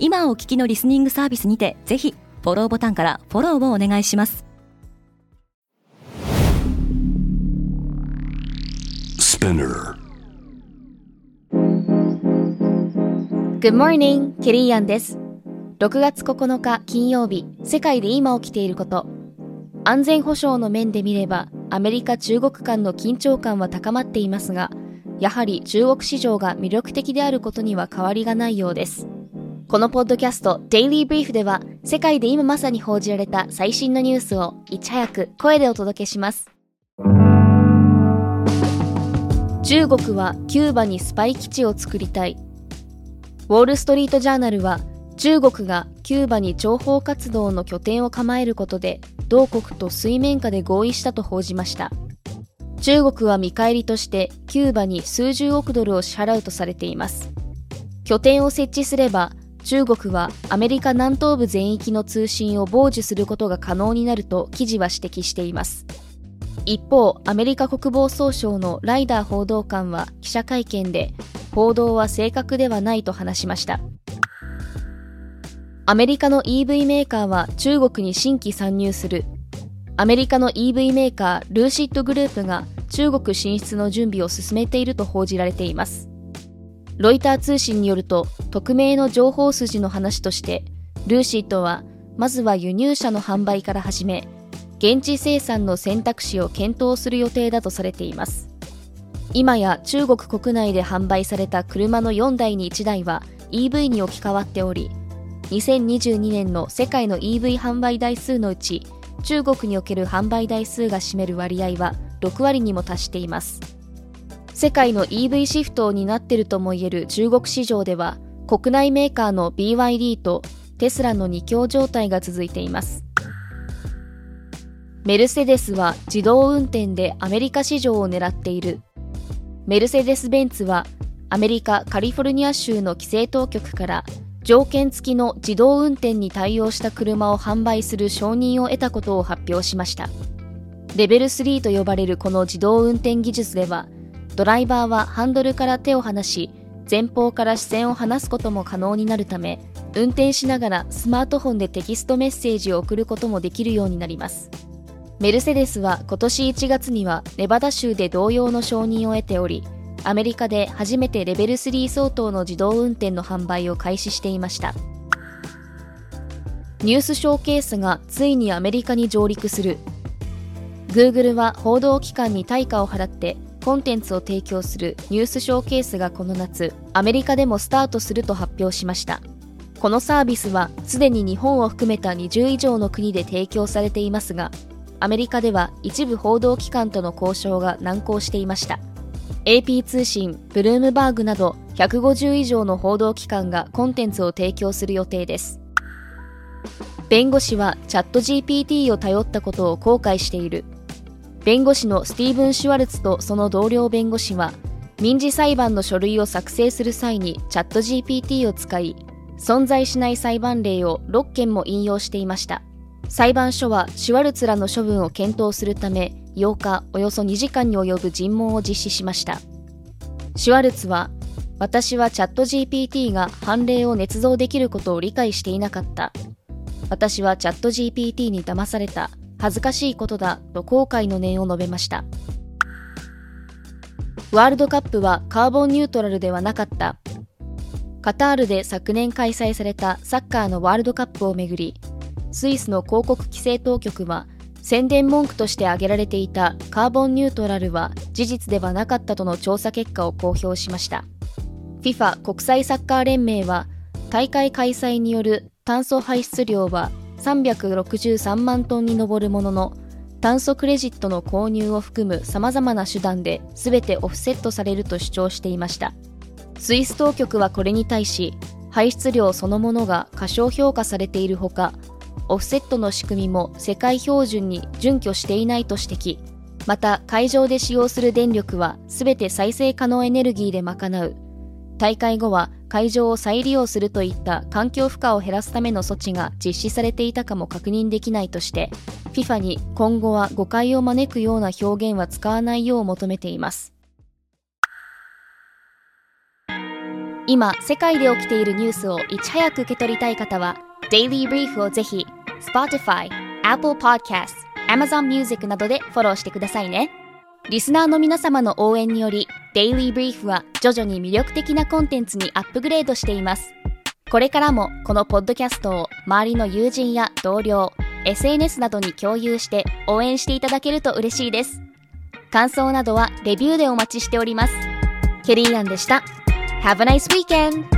今お聞きのリスニングサービスにてぜひフォローボタンからフォローをお願いします Good morning, ケリーアンです。6月9日金曜日、世界で今起きていること。安全保障の面で見れば、アメリカ中国間の緊張感は高まっていますが、やはり中国市場が魅力的であることには変わりがないようです。このポッドキャスト、デイリーブリーフでは、世界で今まさに報じられた最新のニュースをいち早く声でお届けします。中国はキューバにスパイ基地を作りたい。ウォール・ストリート・ジャーナルは、中国がキューバに諜報活動の拠点を構えることで、同国と水面下で合意したと報じました。中国は見返りとしてキューバに数十億ドルを支払うとされています。拠点を設置すれば、中国はアメリカ南東部全域の通信を傍受することが可能になると記事は指摘しています。一方、アメリカ国防総省のライダー報道官は記者会見で、報道は正確ではないと話しました。アメリカの EV メーカーは中国に新規参入する。アメリカの EV メーカールーシッドグループが中国進出の準備を進めていると報じられています。ロイター通信によると、匿名の情報筋の話として、ルーシッドは、まずは輸入車の販売から始め、現地生産の選択肢を検討する予定だとされています。今や中国国内で販売された車の4台に1台は EV に置き換わっており2022年の世界の EV 販売台数のうち中国における販売台数が占める割合は6割にも達しています。世界の EV シフトを担っているともいえる中国市場では国内メーカーの BYD とテスラの2強状態が続いていますメルセデスは自動運転でアメリカ市場を狙っている。メルセデス・ベンツはアメリカ・カリフォルニア州の規制当局から条件付きの自動運転に対応した車を販売する承認を得たことを発表しました。レベル3と呼ばれるこの自動運転技術では、ドライバーはハンドルから手を離し、前方から視線を離すことも可能になるため、運転しながらスマートフォンでテキストメッセージを送ることもできるようになります。メルセデスは今年1月にはネバダ州で同様の承認を得ており、アメリカで初めてレベル3相当の自動運転の販売を開始していました。ニュースショーケースがついにアメリカに上陸する。Google は報道機関に対価を払ってコンテンツを提供するニュースショーケースがこの夏、アメリカでもスタートすると発表しました。このサービスはすでに日本を含めた20以上の国で提供されていますが、アメリカでは一部報道機関との交渉が難航していました。AP 通信、ブルームバーグなど150以上の報道機関がコンテンツを提供する予定です。弁護士はチャット GPT を頼ったことを後悔している。弁護士のスティーブン・シュワルツとその同僚弁護士は民事裁判の書類を作成する際にチャット GPT を使い存在しない裁判例を6件も引用していました。裁判所はシュワルツらの処分を検討するため8日およそ2時間に及ぶ尋問を実施しました。シュワルツは私はチャット GPT が判例を捏造できることを理解していなかった。私はチャット GPT に騙された。恥ずかしいことだと後悔の念を述べました。ワールドカップはカーボンニュートラルではなかった。カタールで昨年開催されたサッカーのワールドカップをめぐりスイスの広告規制当局は宣伝文句として挙げられていたカーボンニュートラルは事実ではなかったとの調査結果を公表しました。FIFA 国際サッカー連盟は大会開催による炭素排出量は363万トンに上るものの炭素クレジットの購入を含む様々な手段で全てオフセットされると主張していました。スイス当局はこれに対し排出量そのものが過小評価されているほかオフセットの仕組みも世界標準に準拠していないと指摘。また会場で使用する電力は全て再生可能エネルギーで賄う。大会後は会場を再利用するといった環境負荷を減らすための措置が実施されていたかも確認できないとして FIFA に今後は誤解を招くような表現は使わないよう求めています。今世界で起きているニュースをいち早く受け取りたい方は Daily Brief をぜひ Spotify、Apple Podcast、Amazon Music などでフォローしてくださいね。リスナーの皆様の応援によりデイリーブリーフは徐々に魅力的なコンテンツにアップグレードしています。これからもこのポッドキャストを周りの友人や同僚 SNS などに共有して応援していただけると嬉しいです。感想などはレビューでお待ちしております。ケリーアンでした。Have a nice weekend!